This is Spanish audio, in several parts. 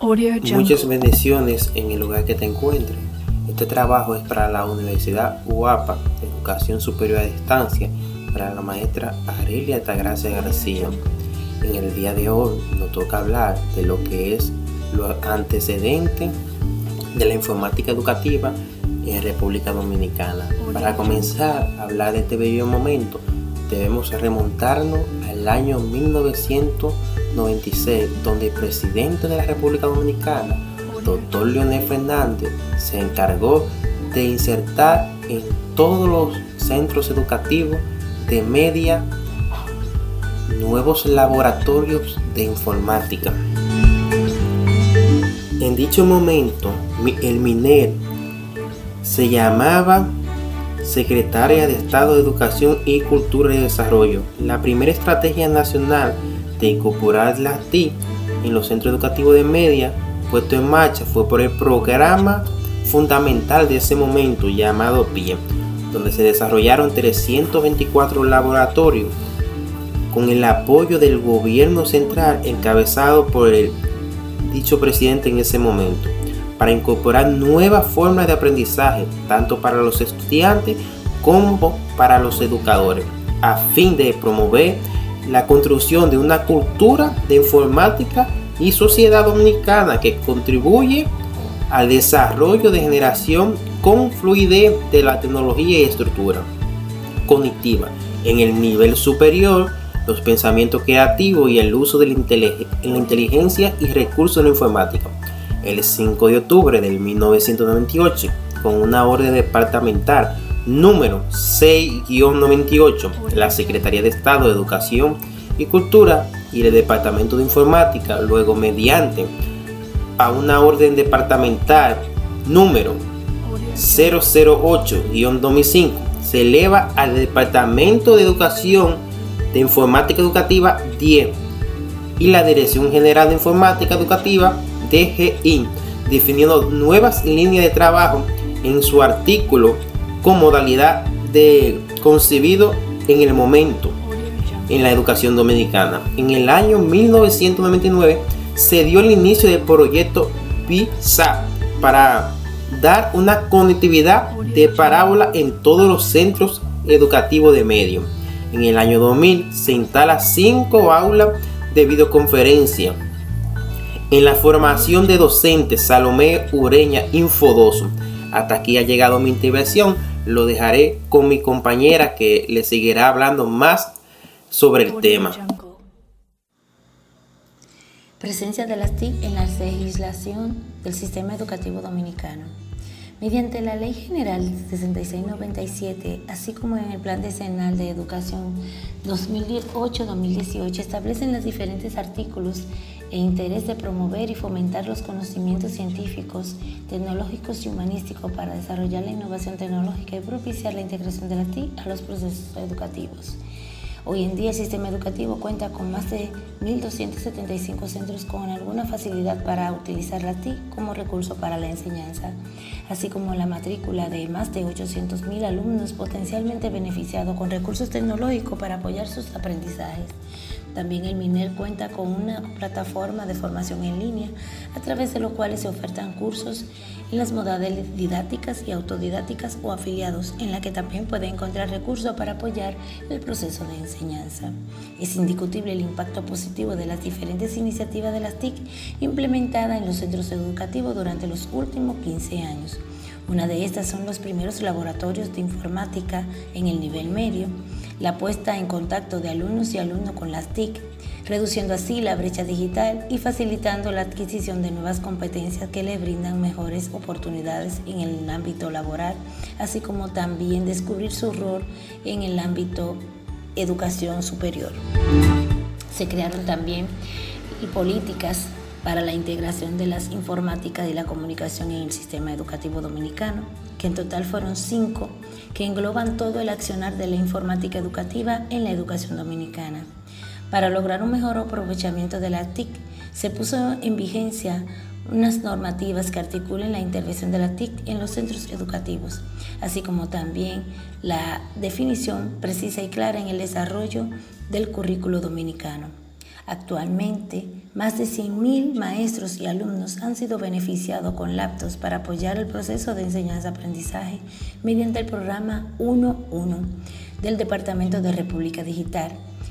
Muchas bendiciones en el lugar que te encuentres. Este trabajo es para la Universidad UAPA, Educación Superior a Distancia, para la maestra Arelia Tagracia García. En el día de hoy nos toca hablar de lo que es los antecedentes de la informática educativa en República Dominicana. Para comenzar a hablar de este bello momento, debemos remontarnos al año 1996, donde el presidente de la República Dominicana, doctor Leonel Fernández, se encargó de insertar en todos los centros educativos de media nuevos laboratorios de informática. En dicho momento, el MINER se llamaba Secretaria de Estado de Educación y Cultura y Desarrollo. La primera estrategia nacional de incorporar las TIC en los centros educativos de media puesto en marcha fue por el programa fundamental de ese momento llamado PIE, donde se desarrollaron 324 laboratorios con el apoyo del gobierno central encabezado por el dicho presidente en ese momento, para incorporar nuevas formas de aprendizaje, tanto para los estudiantes como para los educadores, a fin de promover la construcción de una cultura de informática y sociedad dominicana que contribuye al desarrollo de generación con fluidez de la tecnología y estructura cognitiva en el nivel superior los pensamientos creativos y el uso de la, inteligencia y recursos de la informática. El 5 de octubre de 1998, con una orden departamental número 6-98, la Secretaría de Estado de Educación y Cultura y el Departamento de Informática, luego mediante a una orden departamental número 008-2005, se eleva al Departamento de Educación de Informática Educativa 10 y la Dirección General de Informática Educativa DGI, definiendo nuevas líneas de trabajo en su artículo con modalidad de concebido en el momento en la educación dominicana. En el año 1999 se dio el inicio del proyecto PISA para dar una conectividad de parábola en todos los centros educativos de medio. En el año 2000 se instala cinco aulas de videoconferencia. En la formación de docentes, Salomé Ureña Infodoso. Hasta aquí ha llegado mi intervención. Lo dejaré con mi compañera que le seguirá hablando más sobre el tema. Presencia de las TIC en la legislación del sistema educativo dominicano. Mediante la Ley General 6697, así como en el Plan Decenal de Educación 2018-2018, establecen los diferentes artículos e interés de promover y fomentar los conocimientos científicos, tecnológicos y humanísticos para desarrollar la innovación tecnológica y propiciar la integración de la TIC a los procesos educativos. Hoy en día el sistema educativo cuenta con más de 1.275 centros con alguna facilidad para utilizar la TIC como recurso para la enseñanza, así como la matrícula de más de 800.000 alumnos potencialmente beneficiados con recursos tecnológicos para apoyar sus aprendizajes. También el MINER cuenta con una plataforma de formación en línea a través de lo cuales se ofertan cursos en las modalidades didácticas y autodidácticas o afiliados, en la que también puede encontrar recursos para apoyar el proceso de enseñanza. Es indiscutible el impacto positivo de las diferentes iniciativas de las TIC implementadas en los centros educativos durante los últimos 15 años. Una de estas son los primeros laboratorios de informática en el nivel medio, la puesta en contacto de alumnos y alumnos con las TIC, reduciendo así la brecha digital y facilitando la adquisición de nuevas competencias que le brindan mejores oportunidades en el ámbito laboral, así como también descubrir su rol en el ámbito educación superior. Se crearon también políticas para la integración de las informáticas y la comunicación en el sistema educativo dominicano, que en total fueron cinco, que engloban todo el accionar de la informática educativa en la educación dominicana. Para lograr un mejor aprovechamiento de la TIC, se puso en vigencia unas normativas que articulen la intervención de la TIC en los centros educativos, así como también la definición precisa y clara en el desarrollo del currículo dominicano. Actualmente, más de 100.000 maestros y alumnos han sido beneficiados con laptops para apoyar el proceso de enseñanza-aprendizaje mediante el programa 1.1 del Departamento de República Digital,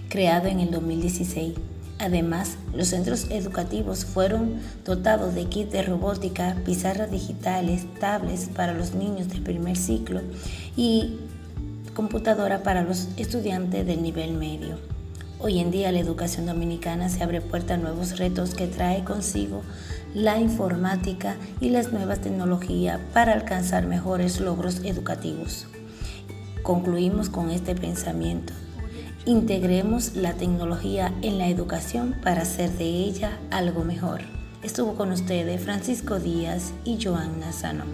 creado en el 2016. Además, los centros educativos fueron dotados de kits de robótica, pizarras digitales, tablets para los niños del primer ciclo y computadora para los estudiantes del nivel medio. Hoy en día la educación dominicana se abre puerta a nuevos retos que trae consigo la informática y las nuevas tecnologías para alcanzar mejores logros educativos. Concluimos con este pensamiento. Integremos la tecnología en la educación para hacer de ella algo mejor. Estuvo con ustedes Francisco Díaz y Joan Nazano.